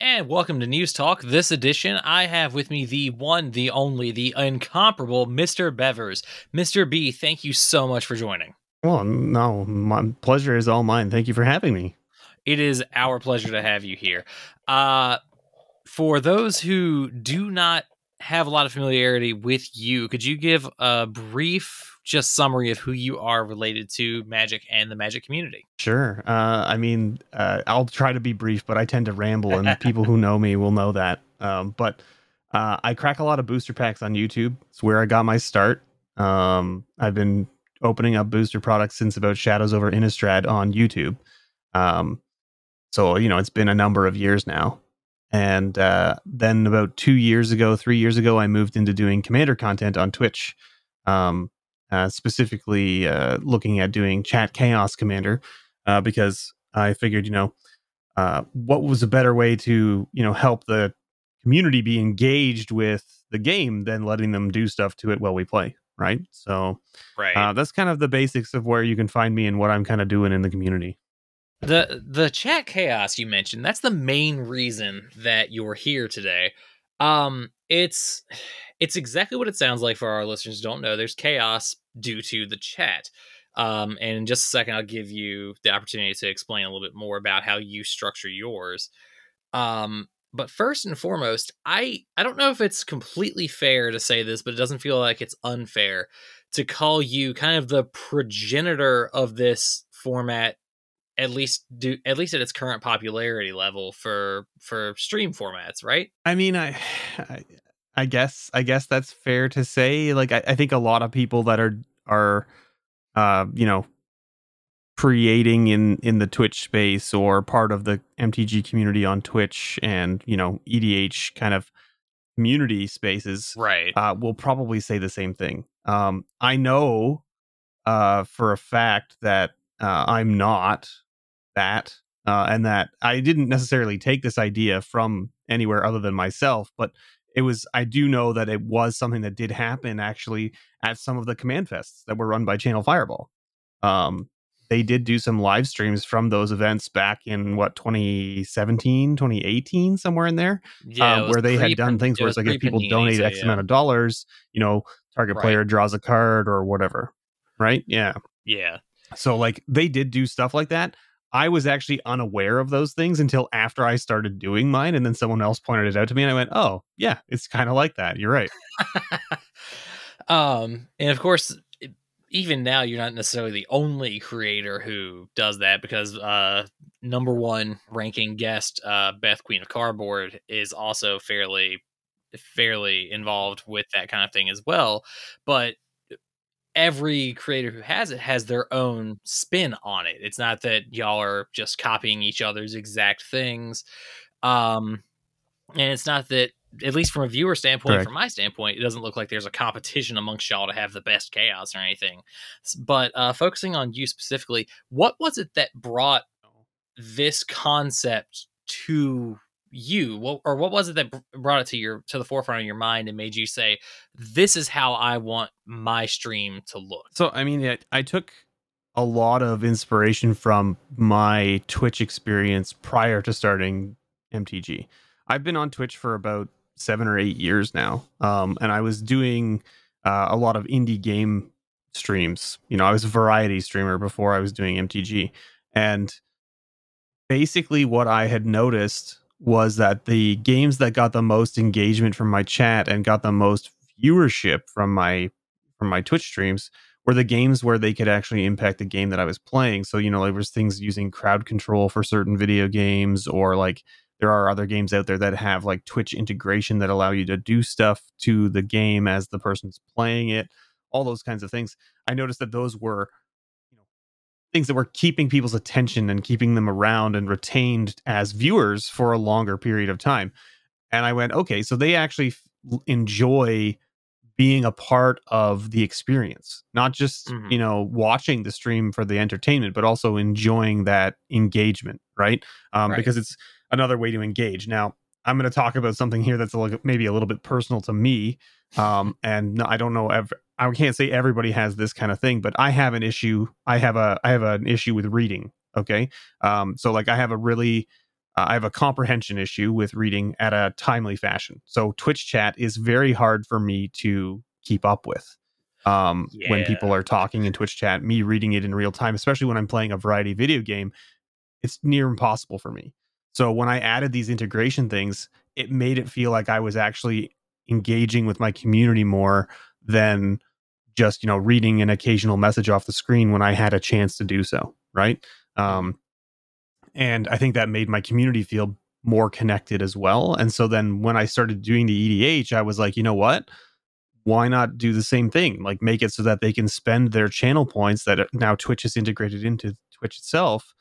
And welcome to Nexus Talk. This edition, I have with me the one, the only, the incomparable Mr. Bevers. Mr. B, thank you so much for joining. Well, no, my pleasure is all mine. Thank you for having me. It is our pleasure to have you here. Uh, for those who do not have a lot of familiarity with you, could you give a brief just summary of who you are related to magic and the magic community. Sure. Uh, I mean, uh, I'll try to be brief, but I tend to ramble, and people who know me will know that. Um, but uh, I crack a lot of booster packs on YouTube. It's where I got my start. Um, I've been opening up booster products since about Shadows over Innistrad on YouTube. Um, so you know, it's been a number of years now. And uh, then about two years ago, three years ago, I moved into doing commander content on Twitch. Um, uh, specifically uh, looking at doing chat chaos commander uh, because I figured, you know, uh, what was a better way to, you know, help the community be engaged with the game than letting them do stuff to it while we play, right? So, right, uh, that's kind of the basics of where you can find me and what I'm kind of doing in the community. The the chat chaos you mentioned, that's the main reason that you're here today. Um, it's it's exactly what it sounds like for our listeners who don't know. There's chaos due to the chat. Um, and in just a second, I'll give you the opportunity to explain a little bit more about how you structure yours. Um, but first and foremost, I I don't know if it's completely fair to say this, but it doesn't feel like it's unfair to call you kind of the progenitor of this format at least do at least at its current popularity level for for stream formats, right? I mean, I, I I guess I guess that's fair to say. Like I, I think a lot of people that are are uh, you know creating in in the Twitch space or part of the MTG community on Twitch and you know EDH kind of community spaces, right? Uh, will probably say the same thing. Um, I know uh, for a fact that uh, I'm not that, uh, and that I didn't necessarily take this idea from anywhere other than myself, but it was I do know that it was something that did happen actually at some of the command fests that were run by Channel Fireball. Um, they did do some live streams from those events back in what 2017 2018 somewhere in there yeah, um, where they had done things where it's like if people donate x yeah. amount of dollars you know target right. player draws a card or whatever right yeah yeah so like they did do stuff like that I was actually unaware of those things until after I started doing mine, and then someone else pointed it out to me, and I went, "Oh, yeah, it's kind of like that. You're right." um, and of course, even now, you're not necessarily the only creator who does that because uh, number one ranking guest uh, Beth Queen of Cardboard is also fairly fairly involved with that kind of thing as well. But every creator who has it has their own spin on it. It's not that y'all are just copying each other's exact things. Um, and it's not that, at least from a viewer standpoint, Correct. from my standpoint, it doesn't look like there's a competition amongst y'all to have the best chaos or anything. But uh, focusing on you specifically, what was it that brought this concept to you what, or what was it that brought it to your to the forefront of your mind and made you say this is how i want my stream to look so i mean I, I took a lot of inspiration from my twitch experience prior to starting mtg i've been on twitch for about seven or eight years now um, and i was doing uh, a lot of indie game streams. You know i was a variety streamer before i was doing mtg and basically what i had noticed was that the games that got the most engagement from my chat and got the most viewership from my from my Twitch streams were the games where they could actually impact the game that I was playing. So, you know, there was things using crowd control for certain video games or like there are other games out there that have like Twitch integration that allow you to do stuff to the game as the person's playing it, all those kinds of things. I noticed that those were things that were keeping people's attention and keeping them around and retained as viewers for a longer period of time. And I went, okay, so they actually f- enjoy being a part of the experience, not just, mm-hmm. you know, watching the stream for the entertainment, but also enjoying that engagement, right? Um, right. Because it's another way to engage. Now, I'm going to talk about something here that's a little, maybe a little bit personal to me. Um, and I don't know ever, I can't say everybody has this kind of thing, but I have an issue. I have a I have an issue with reading. Okay, um, so like I have a really uh, I have a comprehension issue with reading at a timely fashion. So Twitch chat is very hard for me to keep up with. Um, yeah. When people are talking in Twitch chat, me reading it in real time, especially when I'm playing a variety video game, it's near impossible for me. So when I added these integration things, it made it feel like I was actually engaging with my community more than just you know reading an occasional message off the screen when I had a chance to do so. Right. Um, and I think that made my community feel more connected as well. And so then when I started doing the EDH, I was like, you know what? Why not do the same thing? Like make it so that they can spend their channel points that now Twitch is integrated into Twitch itself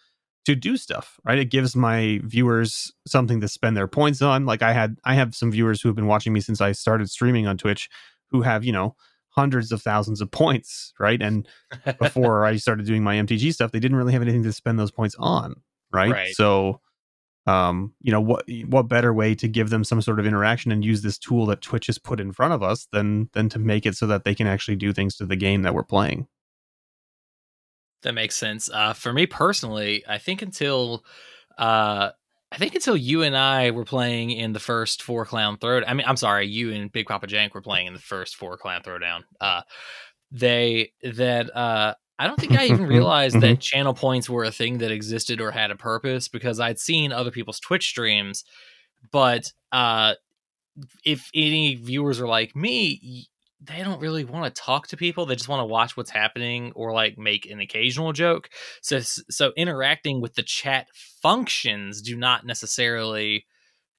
to do stuff, right? It gives my viewers something to spend their points on. Like I had I have some viewers who have been watching me since I started streaming on Twitch who have, you know, hundreds of thousands of points, right? And before I started doing my MTG stuff, they didn't really have anything to spend those points on, right? right. So, um, you know, what what better way to give them some sort of interaction and use this tool that Twitch has put in front of us than than to make it so that they can actually do things to the game that we're playing. That makes sense. Uh, for me personally, I think until uh, I think until you and I were playing in the first four clown throw. I mean, I'm sorry, you and Big Papa Jank were playing in the first four clown throwdown. Uh, they that uh, I don't think I even realized that mm-hmm. channel points were a thing that existed or had a purpose because I'd seen other people's Twitch streams, but uh, if any viewers are like me, they don't really want to talk to people. They just want to watch what's happening or like make an occasional joke. So so interacting with the chat functions do not necessarily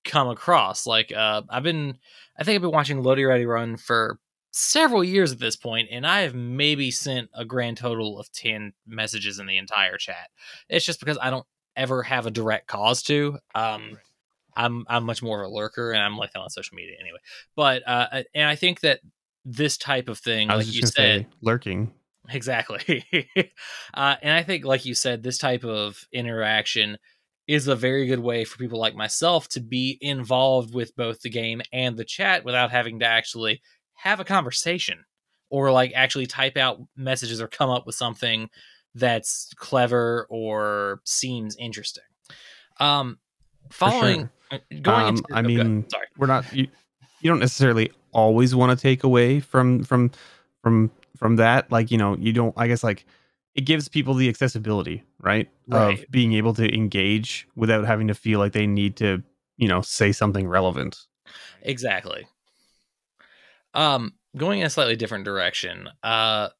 come across. Like uh, I've been, I think I've been watching Loading Ready Run for several years at this point, and I have maybe sent a grand total of ten messages in the entire chat. It's just because I don't ever have a direct cause to. Um, I'm I'm much more of a lurker, and I'm like that on social media anyway. But uh, and I think that this type of thing, like you said, lurking. Exactly. uh, and I think, like you said, this type of interaction is a very good way for people like myself to be involved with both the game and the chat without having to actually have a conversation or like actually type out messages or come up with something that's clever or seems interesting. Um, following, sure. Uh, going um, into, I oh, mean, sorry, we're not. You, you don't necessarily always want to take away from from from from that like you know you don't i guess like it gives people the accessibility right, right. of being able to engage without having to feel like they need to you know say something relevant. Exactly. Um going in a slightly different direction uh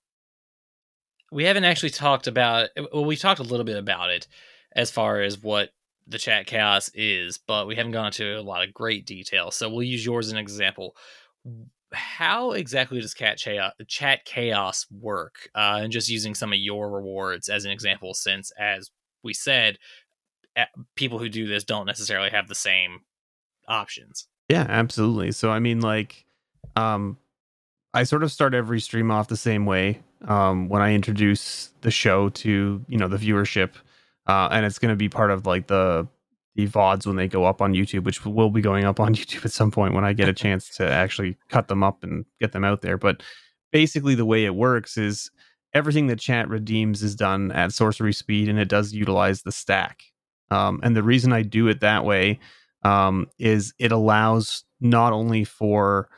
we haven't actually talked about well we talked a little bit about it as far as what the chat chaos is but we haven't gone into a lot of great detail so we'll use yours as an example how exactly does cat chaos, chat chaos work? Uh, and just using some of your rewards as an example, since as we said, people who do this don't necessarily have the same options. Yeah, absolutely. So I mean, like, um, I sort of start every stream off the same way. Um, when I introduce the show to you know the viewership, uh, and it's going to be part of like the the VODs when they go up on YouTube, which will be going up on YouTube at some point when I get a chance to actually cut them up and get them out there. But basically, the way it works is everything that chat redeems is done at sorcery speed and it does utilize the stack. Um, and the reason I do it that way um, is it allows not only for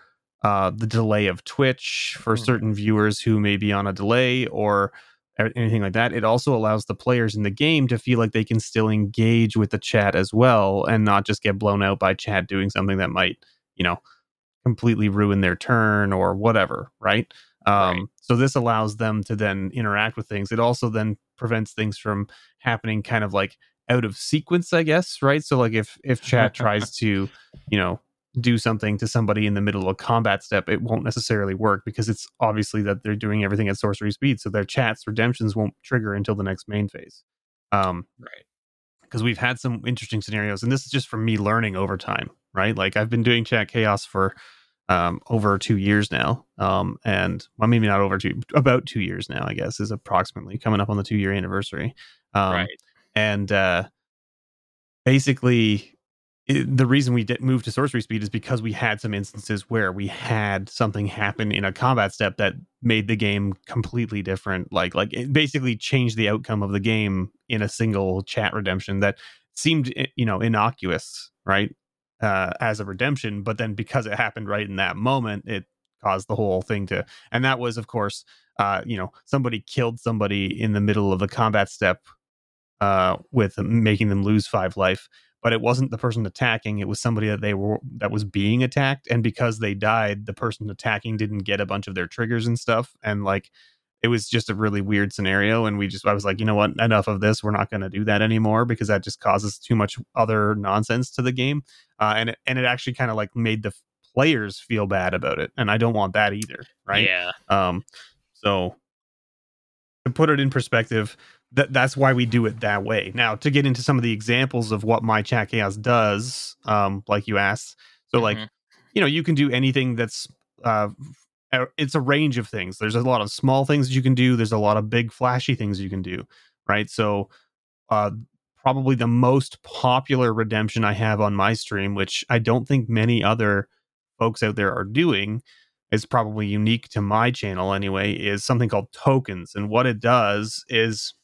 uh, the delay of Twitch for mm. certain viewers who may be on a delay or anything like that. It also allows the players in the game to feel like they can still engage with the chat as well and not just get blown out by chat doing something that might, you know, completely ruin their turn or whatever, right? Um, right. So this allows them to then interact with things. It also then prevents things from happening kind of like out of sequence, I guess, right? So like if if chat tries to, you know, do something to somebody in the middle of a combat step, it won't necessarily work because it's obviously that they're doing everything at sorcery speed. So their chats redemptions won't trigger until the next main phase. Um, right. Because we've had some interesting scenarios, and this is just from me learning over time, right? Like I've been doing chat chaos for um, over two years now, um, and well, maybe not over two, about two years now, I guess, is approximately coming up on the two year anniversary. Um, right. And uh, basically, the reason we did move to sorcery speed is because we had some instances where we had something happen in a combat step that made the game completely different like like it basically changed the outcome of the game in a single chat redemption that seemed you know innocuous, right? Uh, as a redemption, but then because it happened right in that moment, it caused the whole thing to. And that was, of course, uh, you know, somebody killed somebody in the middle of the combat step, uh, with making them lose five life. But it wasn't the person attacking; it was somebody that they were that was being attacked. And because they died, the person attacking didn't get a bunch of their triggers and stuff. And like, it was just a really weird scenario. And we just, I was like, you know what? Enough of this. We're not going to do that anymore because that just causes too much other nonsense to the game. Uh, and it, and it actually kind of like made the players feel bad about it, and I don't want that either. Right? Yeah. Um, so to put it in perspective, that that's why we do it that way. Now, to get into some of the examples of what my chat chaos does, um, like you asked, so like Mhm. you know, you can do anything that's uh uh, it's a range of things. There's a lot of small things you can do. There's a lot of big flashy things you can do, right? So, uh, probably the most popular redemption I have on my stream, which I don't think many other folks out there are doing, is probably unique to my channel anyway, is something called tokens. And what it does is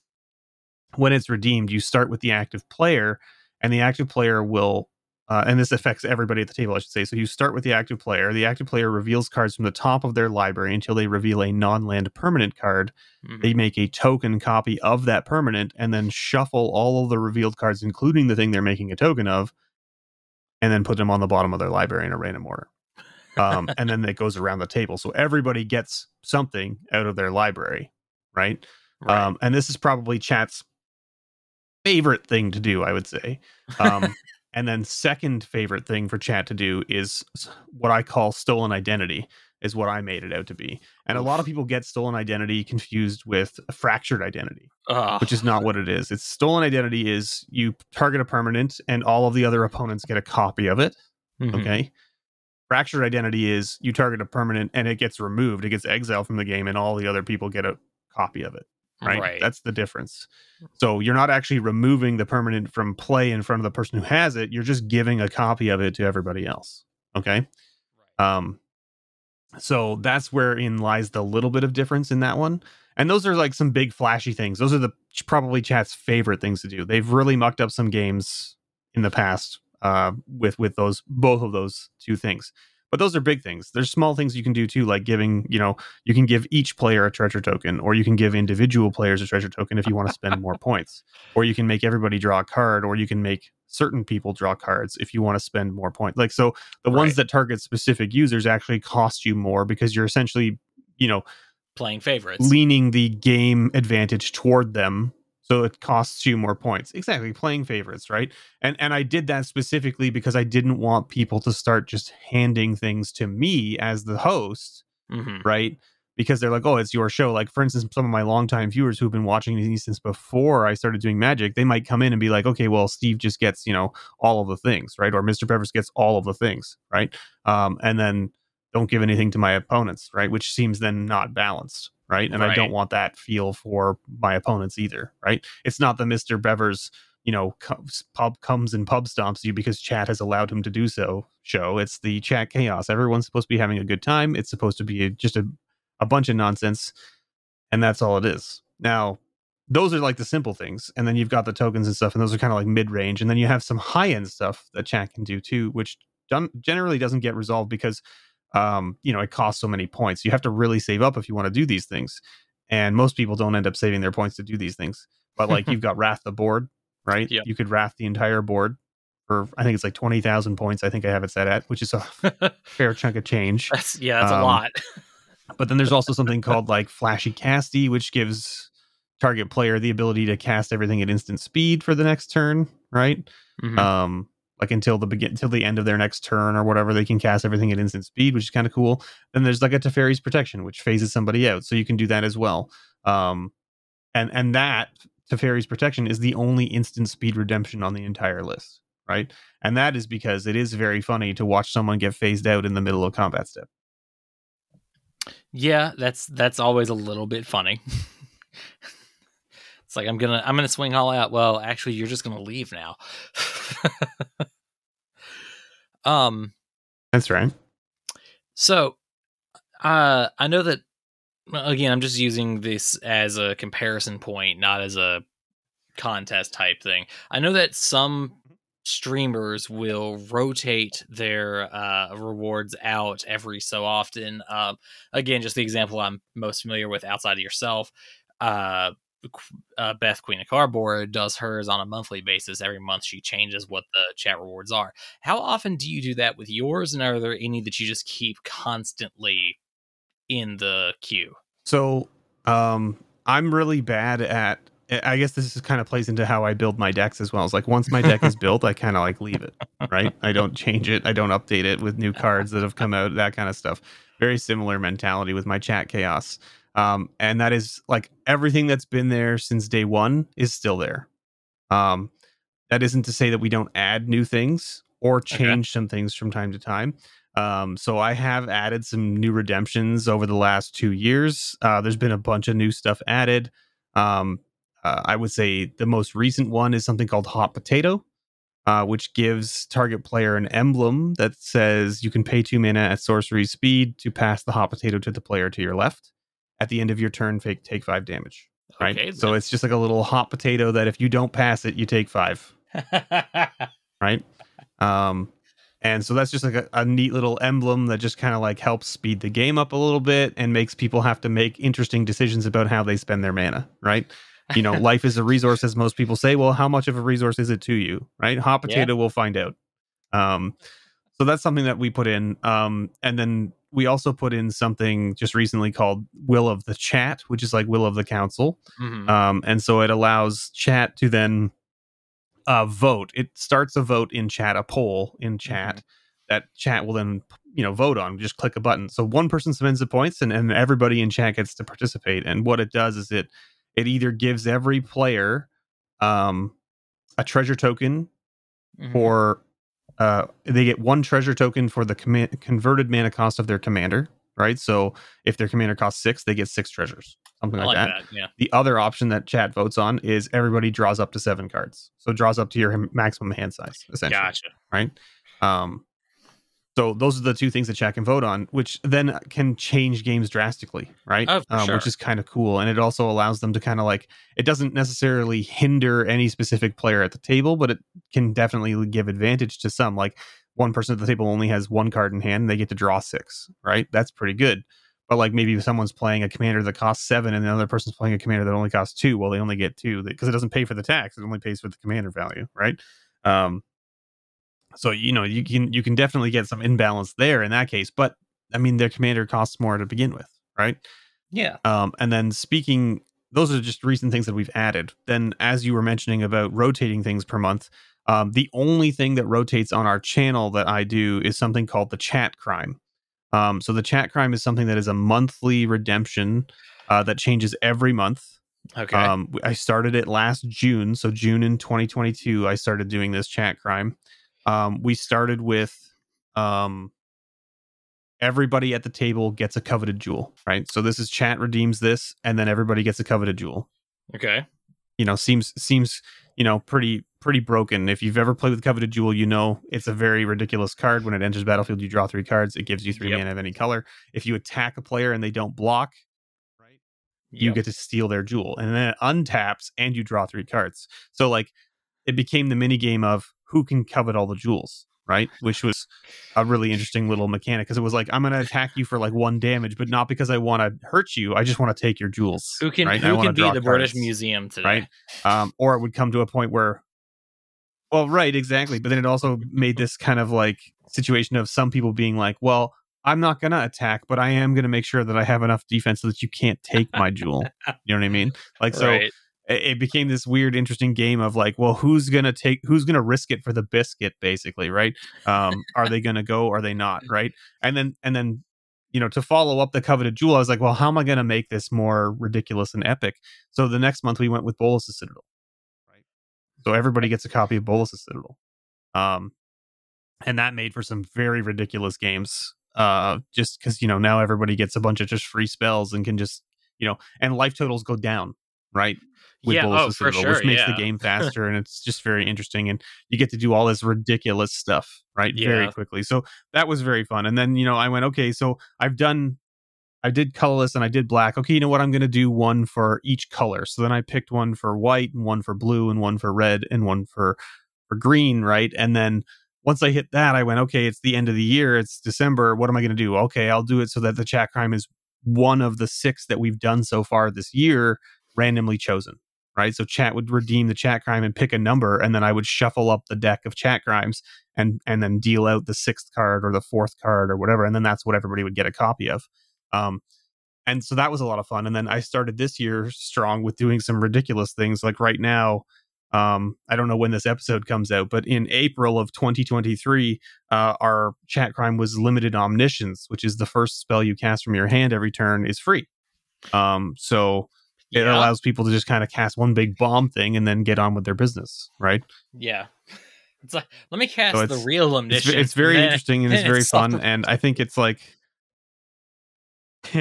when it's redeemed, you start with the active player, and the active player will uh, and this affects everybody at the table, I should say. So you start with the active player. The active player reveals cards from the top of their library until they reveal a non-land permanent card. Mhm. They make a token copy of that permanent and then shuffle all of the revealed cards, including the thing they're making a token of, and then put them on the bottom of their library in a random order. Um, and then it goes around the table. So everybody gets something out of their library, right? Right. Um, and this is probably chat's favorite thing to do, I would say. Um, and then second favorite thing for chat to do is what I call stolen identity is what I made it out to be. And a lot of people get stolen identity confused with a fractured identity, Ugh. which is not what it is. It's stolen identity is you target a permanent and all of the other opponents get a copy of it. Mhm. Okay. Fractured identity is you target a permanent and it gets removed, it gets exiled from the game, and all the other people get a copy of it. Right? Right. That's the difference. So you're not actually removing the permanent from play in front of the person who has it. You're just giving a copy of it to everybody else. Okay. Um, so that's wherein lies the little bit of difference in that one. And those are like some big flashy things. Those are the probably chat's favorite things to do. They've really mucked up some games in the past uh, with with those both of those two things. But those are big things. There's small things you can do too, like giving, you know, you can give each player a treasure token, or you can give individual players a treasure token if you want to spend more points, or you can make everybody draw a card, or you can make certain people draw cards if you want to spend more points. Like so, the ones that target specific users actually cost you more because you're essentially, you know, Playing favorites. leaning the game advantage toward them so it costs you more points. Exactly playing favorites right? And and i did that specifically because i didn't want people to start just handing things to me as the host hmm right? Because they're like oh it's your show. Like for instance some of my longtime viewers who've been watching these since before i started doing magic they might come in and be like okay well steve just gets you know all of the things right? Or mr Peppers gets all of the things right? Um and then don't give anything to my opponents right? Which seems then not balanced right? And i don't want that feel for my opponents either right? It's not the mr Bevers you know comes, pub comes and pub stomps you because chat has allowed him to do so show. It's the chat chaos. Everyone's supposed to be having a good time. It's supposed to be just a, a bunch of nonsense and that's all it is. Now those are like the simple things and then you've got the tokens and stuff and those are kind of like mid-range and then you have some high-end stuff that chat can do too which generally doesn't get resolved because um you know it costs so many points you have to really save up if you want to do these things and most people don't end up saving their points to do these things but like you've got wrath the board right Yep. you could wrath the entire board for i think it's like 20000 points i think i have it set at which is a fair chunk of change that's yeah, that's Um, a lot. but then there's also something called like flashy casty, which gives target player the ability to cast everything at instant speed for the next turn, right? Mhm. Um, like until the begin until the end of their next turn or whatever, they can cast everything at instant speed, which is kind of cool. Then there's like a Teferi's protection, which phases somebody out, so you can do that as well. Um, and and that Teferi's protection is the only instant speed redemption on the entire list, right? And that is because it is very funny to watch someone get phased out in the middle of combat step. yeah, that's that's always a little bit funny. it's like I'm gonna I'm gonna swing all out. Well, actually, you're just gonna leave now. um. That's right. So, uh, I know that again. I'm just using this as a comparison point, not as a contest type thing. I know that some streamers will rotate their uh, rewards out every so often. Um, again, just the example I'm most familiar with outside of yourself. Uh, uh, Beth Queen of Cardboard does hers on a monthly basis. Every month she changes what the chat rewards are. How often do you do that with yours? And are there any that you just keep constantly in the queue? So um, I'm really bad at I guess this is kind of plays into how I build my decks as well. It's like once my deck is built, I kind of like leave it, right? I don't change it. I don't update it with new cards that have come out, that kind of stuff. Very similar mentality with my chat chaos. Um, and that is like everything that's been there since day one is still there. Um, that isn't to say that we don't add new things or change okay. some things from time to time. Um, so I have added some new redemptions over the last two years. Uh, there's been a bunch of new stuff added. Um, uh, I would say the most recent one is something called Hot Potato, uh, which gives target player an emblem that says you can pay two mana at sorcery speed to pass the hot potato to the player to your left. At the end of your turn, take, take five damage. Right. Okay, so it's just like a little hot potato that if you don't pass it, you take five. right. Um, and so that's just like a, a neat little emblem that just kind of like helps speed the game up a little bit and makes people have to make interesting decisions about how they spend their mana. Right you know, life is a resource, as most people say. Well, how much of a resource is it to you, right? Hot potato, yeah. we'll find out. Um, so that's something that we put in. Um, and then we also put in something just recently called Will of the Chat, which is like Will of the Council. Mm-hmm. Um, and so it allows chat to then uh, vote. It starts a vote in chat, a poll in chat mm-hmm. that chat will then you know vote on. Just click a button. So one person spends the points, and, and everybody in chat gets to participate. And what it does is it it either gives every player um, a treasure token mm-hmm. for uh, they get one treasure token for the com- converted mana cost of their commander right so if their commander costs six they get six treasures something like, like that. that. yeah the other option that chat votes on is everybody draws up to seven cards so draws up to your maximum hand size essentially gotcha right um so those are the two things that chat can vote on, which then can change games drastically, right? Oh, um, sure. Which is kind of cool, and it also allows them to kind of like it doesn't necessarily hinder any specific player at the table, but it can definitely give advantage to some. Like one person at the table only has one card in hand, and they get to draw six, right? That's pretty good. But like maybe someone's playing a commander that costs seven, and the other person's playing a commander that only costs two. Well, they only get two because it doesn't pay for the tax; it only pays for the commander value, right? Um, so you know you can you can definitely get some imbalance there in that case. But I mean, their commander costs more to begin with, right? Yeah. Um, and then speaking, those are just recent things that we've added. Then, as you were mentioning about rotating things per month, um, the only thing that rotates on our channel that I do is something called the chat crime. Um, so the chat crime is something that is a monthly redemption uh, that changes every month. Okay. Um, I started it last June, so June in 2022, I started doing this chat crime. Um, we started with um, everybody at the table gets a coveted jewel, right? So this is chat redeems this, and then everybody gets a coveted jewel. Okay. You know, seems seems you know pretty pretty broken. If you've ever played with coveted jewel, you know it's a very ridiculous card. When it enters battlefield, you draw three cards. It gives you three yep. mana of any color. If you attack a player and they don't block, right, you yep. get to steal their jewel, and then it untaps and you draw three cards. So like, it became the mini game of who can covet all the jewels, right? Which was a really interesting little mechanic because it was like I'm going to attack you for like one damage, but not because I want to hurt you. I just want to take your jewels. Who can right? who can be the cards, British Museum today? Right. Um, or it would come to a point where, well, right, exactly. But then it also made this kind of like situation of some people being like, well. I'm not gonna attack, but I am gonna make sure that I have enough defense so that you can't take my jewel. You know what I mean? Like so, right it became this weird interesting game of like well who's gonna take who's gonna risk it for the biscuit basically right? Um are they gonna go or are they not right? And then and then you know to follow up the coveted jewel i was like well how am i gonna make this more ridiculous and epic? So the next month we went with bolas citadel right? So everybody gets a copy of bolas citadel. Um and that made for some very ridiculous games uh just because you know now everybody gets a bunch of just free spells and can just you know and life totals go down right with yeah, oh, for sure, which makes yeah. the game faster and it's just very interesting. And you get to do all this ridiculous stuff, right? Yeah. Very quickly. So that was very fun. And then, you know, I went, okay, so I've done I did colorless and I did black. Okay, you know what? I'm going to do one for each color. So then I picked one for white and one for blue and one for red and one for for green, right? And then once I hit that, I went, okay, it's the end of the year. It's December. What am I going to do? Okay, I'll do it so that the chat crime is one of the six that we've done so far this year, randomly chosen, right? So chat would redeem the chat crime and pick a number, and then I would shuffle up the deck of chat crimes and and then deal out the sixth card or the fourth card or whatever, and then that's what everybody would get a copy of. Um, and so that was a lot of fun. And then I started this year strong with doing some ridiculous things. Like right now, um, I don't know when this episode comes out, but in April of 2023, uh, our chat crime was limited omniscience, which is the first spell you cast from your hand every turn is free. Um, so it Yeah. allows people to just kind of cast one big bomb thing and then get on with their business, right? Yeah. It's like let me cast So the real It's, omniscience. ve- it's very interesting and it's very it's fun, and I think it's like.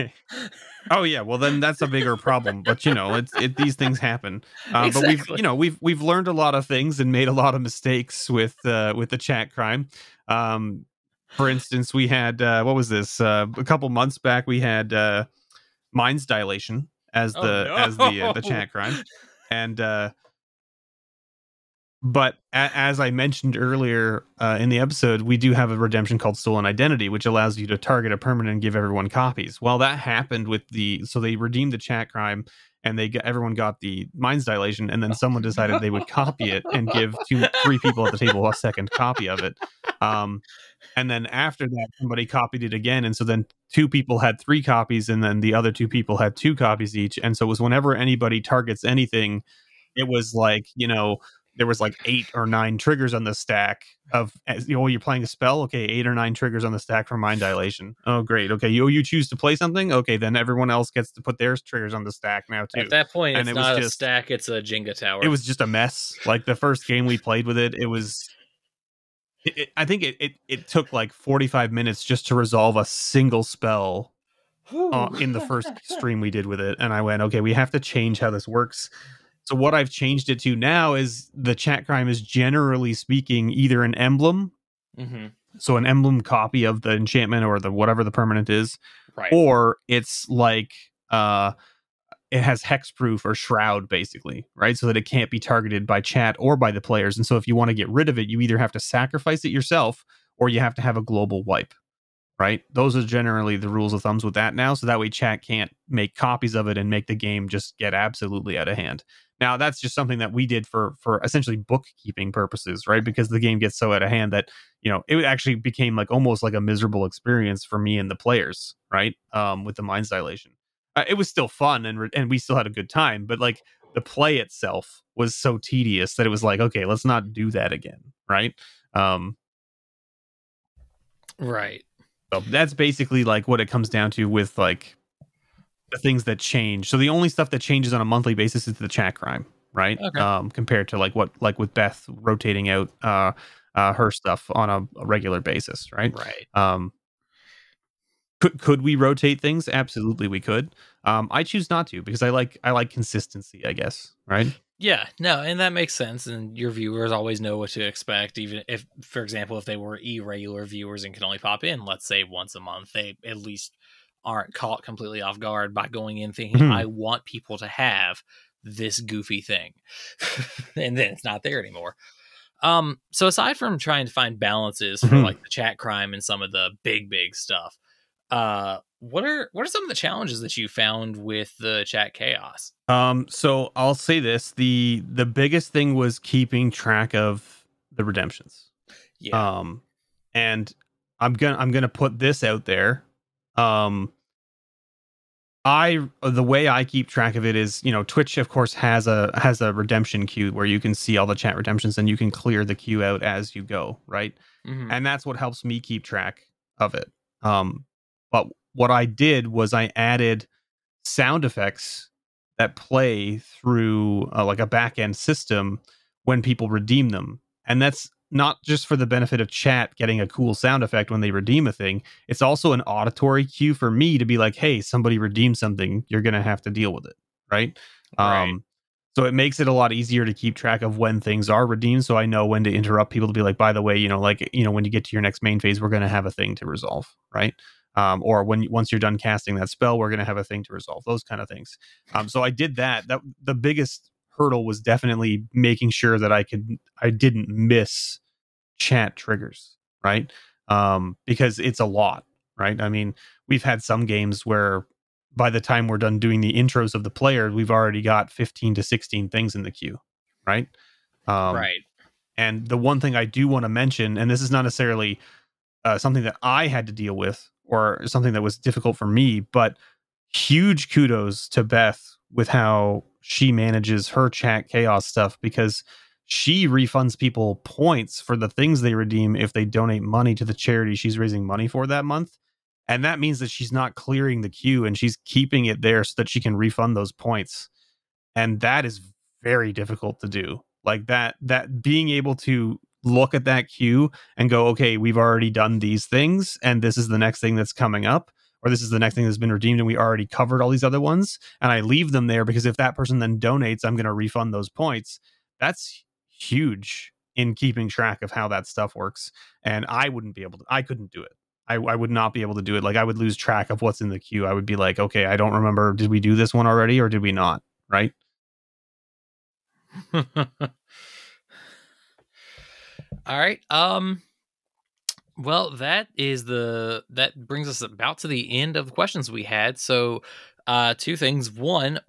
oh yeah, well then that's a bigger problem. But you know, it's it these things happen. Uh, But we've you know we've we've learned a lot of things and made a lot of mistakes with uh, with the chat crime. Um, for instance, we had uh, what was this? Uh, a couple months back, we had uh, minds dilation as Oh, the as the uh, the no. chat crime, and uh, but a- as I mentioned earlier uh, in the episode, we do have a redemption called Stolen Identity, which allows you to target a permanent and give everyone copies. Well, that happened with the so they redeemed the chat crime and they got everyone got the minds dilation, and then someone decided they would copy it and give two three people at the table a second copy of it. Um, and then after that, somebody copied it again, and so then two people had three copies, and then the other two people had two copies each. And so it was whenever anybody targets anything, it was like you know there was like eight or nine triggers on the stack of as you know you're playing a spell okay eight or nine triggers on the stack for mind dilation oh great okay you you choose to play something okay then everyone else gets to put their triggers on the stack now too At that point, And it's it was not a just- stack; it's a Jenga tower. it was just a mess like the first game we played with it it was it, it- i think it, it it took like 45 minutes just to resolve a single spell uh, in the first stream we did with it and i went okay we have to change how this works. So what i've changed it to now is the chat crime is generally speaking either an emblem hmm so an emblem copy of the enchantment or the whatever the permanent is right. or it's like uh it has hexproof or shroud basically right? So that it can't be targeted by chat or by the players. And so if you want to get rid of it you either have to sacrifice it yourself or you have to have a global wipe right? Those are generally the rules of thumbs with that now. So that way chat can't make copies of it and make the game just get absolutely out of hand. Now that's just something that we did for for essentially bookkeeping purposes right? Because the game gets so out of hand that you know it actually became like almost like a miserable experience for me and the players right? Um with the minds dilation uh, it was still fun and re- and we still had a good time but like the play itself was so tedious that it was like okay let's not do that again right um right. so that's basically like what it comes down to with like the things that change. So the only stuff that changes on a monthly basis is the chat crime, right? Okay. Um, compared to like what like with Beth rotating out uh, uh her stuff on a, a regular basis, right? Right. Um, could could we rotate things? Absolutely, we could. Um, I choose not to because I like I like consistency. I guess, right? Yeah, no, and that makes sense. And your viewers always know what to expect, even if, for example, if they were irregular viewers and can only pop in, let's say once a month, they at least aren't caught completely off guard by going in thinking, Mhm. I want people to have this goofy thing. and then it's not there anymore. Um, so aside from trying to find balances for Mhm. like the chat crime and some of the big, big stuff, uh, what are what are some of the challenges that you found with the chat chaos? Um, so I'll say this: the the biggest thing was keeping track of the redemptions. Yeah. Um, and I'm gonna I'm gonna put this out there. Um, I the way I keep track of it is, you know, Twitch of course has a has a redemption queue where you can see all the chat redemptions and you can clear the queue out as you go, right? Mhm. and that's what helps me keep track of it. Um, but what I did was I added sound effects that play through uh, like a back end system when people redeem them, and that's not just for the benefit of chat getting a cool sound effect when they redeem a thing. It's also an auditory cue for me to be like, "Hey, somebody redeemed something. You're gonna have to deal with it." Right. Right. Um, so it makes it a lot easier to keep track of when things are redeemed. So I know when to interrupt people to be like, by the way, you know, like, you know, when you get to your next main phase, we're going to have a thing to resolve. Right. Um, or when once you're done casting that spell, we're going to have a thing to resolve those kind of things. Um, so I did that. That the biggest hurdle was definitely making sure that I could I didn't miss chat triggers, right? Um, because it's a lot, right? I mean, we've had some games where by the time we're done doing the intros of the player, we've already got 15 to 16 things in the queue, right? Um, right. And the one thing I do want to mention, and this is not necessarily uh, something that I had to deal with or something that was difficult for me, but huge kudos to Beth with how she manages her chat chaos stuff because she refunds people points for the things they redeem if they donate money to the charity she's raising money for that month. And that means that she's not clearing the queue and she's keeping it there so that she can refund those points. And that is very difficult to do. Like that, that being able to look at that queue and go, okay, we've already done these things, and this is the next thing that's coming up, or this is the next thing that's been redeemed, and we already covered all these other ones. And I leave them there because if that person then donates, I'm going to refund those points. That's huge in keeping track of how that stuff works. And I wouldn't be able to, I couldn't do it. I, I would not be able to do it. Like I would lose track of what's in the queue. I would be like, okay, I don't remember. Did we do this one already or did we not? Right. All right. Um well, that is the that brings us about to the end of the questions we had. So, uh two things. One,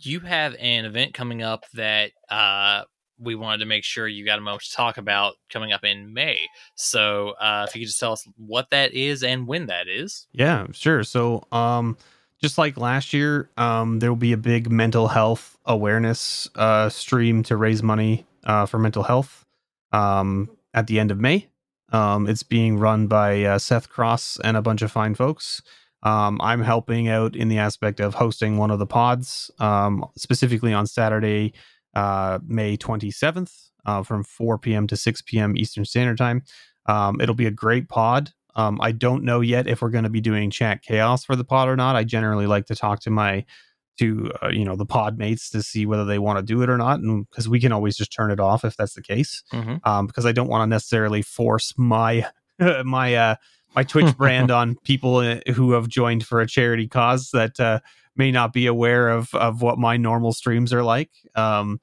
you have an event coming up that uh we wanted to make sure you got a moment to talk about coming up in May. So, uh if you could just tell us what that is and when that is. Yeah, sure. So, um just like last year, um, there will be a big mental health awareness uh, stream to raise money uh, for mental health. Um, at the end of May. Um, it's being run by uh, Seth Cross and a bunch of fine folks. Um, I'm helping out in the aspect of hosting one of the pods, um, specifically on Saturday, uh, May 27th, uh, from 4 p.m. to 6 p.m. Eastern Standard Time. Um, it'll be a great pod. Um, I don't know yet if we're going to be doing chat chaos for the pod or not. I generally like to talk to my to uh, you know the pod mates to see whether they want to do it or not and because we can always just turn it off if that's the case mm-hmm. um, because i don't want to necessarily force my my uh my twitch brand on people uh, who have joined for a charity cause that uh, may not be aware of of what my normal streams are like um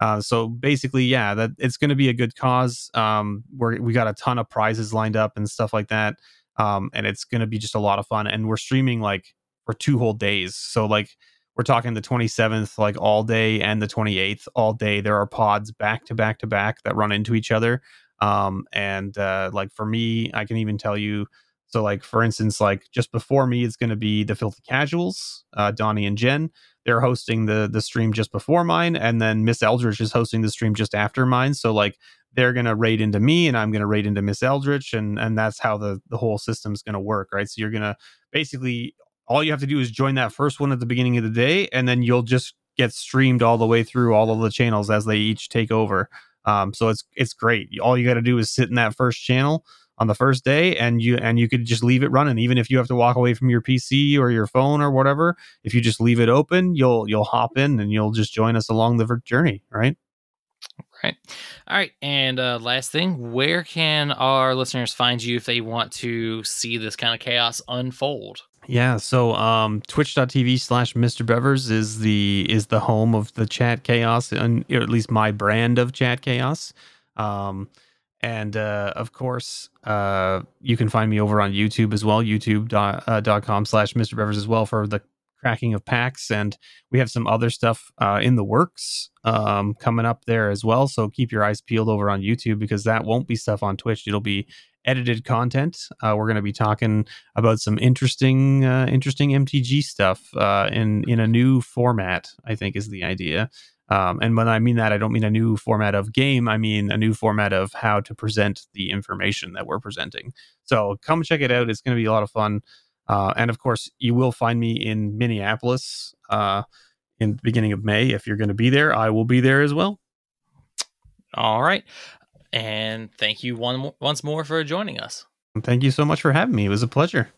uh, so basically yeah that it's going to be a good cause um we're we got a ton of prizes lined up and stuff like that um and it's going to be just a lot of fun and we're streaming like for two whole days so like we're talking the 27th like all day and the 28th all day. There are pods back to back to back that run into each other. Um and uh like for me i can even tell you so like for instance like just before me it's going to be the filthy casuals uh donnie and jen. They're hosting the the stream just before mine and then miss Eldridge is hosting the stream just after mine. So like they're going to raid into me and i'm going to raid into miss Eldridge, and and that's how the the whole system's going to work right? So you're going to basically all you have to do is join that first one at the beginning of the day, and then you'll just get streamed all the way through all of the channels as they each take over. Um, so it's it's great. All you got to do is sit in that first channel on the first day, and you and you could just leave it running. Even if you have to walk away from your PC or your phone or whatever, if you just leave it open, you'll you'll hop in and you'll just join us along the journey. Right. Right. All right. And uh, last thing, where can our listeners find you if they want to see this kind of chaos unfold? Yeah, so um, twitch.tv slash Mr. Bevers is the is the home of the chat chaos, and at least my brand of chat chaos. Um, and uh, of course, uh, you can find me over on YouTube as well, youtube.com uh, slash Mr. Bevers as well for the cracking of packs. And we have some other stuff uh, in the works um, coming up there as well. So keep your eyes peeled over on YouTube because that won't be stuff on Twitch. It'll be edited content. Uh, we're going to be talking about some interesting, uh, interesting MTG stuff uh, in in a new format. I think is the idea. Um, and when I mean that, I don't mean a new format of game. I mean a new format of how to present the information that we're presenting. So come check it out. It's going to be a lot of fun. Uh, and of course, you will find me in Minneapolis uh, in the beginning of May. If you're going to be there, I will be there as well. All right. And thank you one once more for joining us. Thank you so much for having me. It was a pleasure.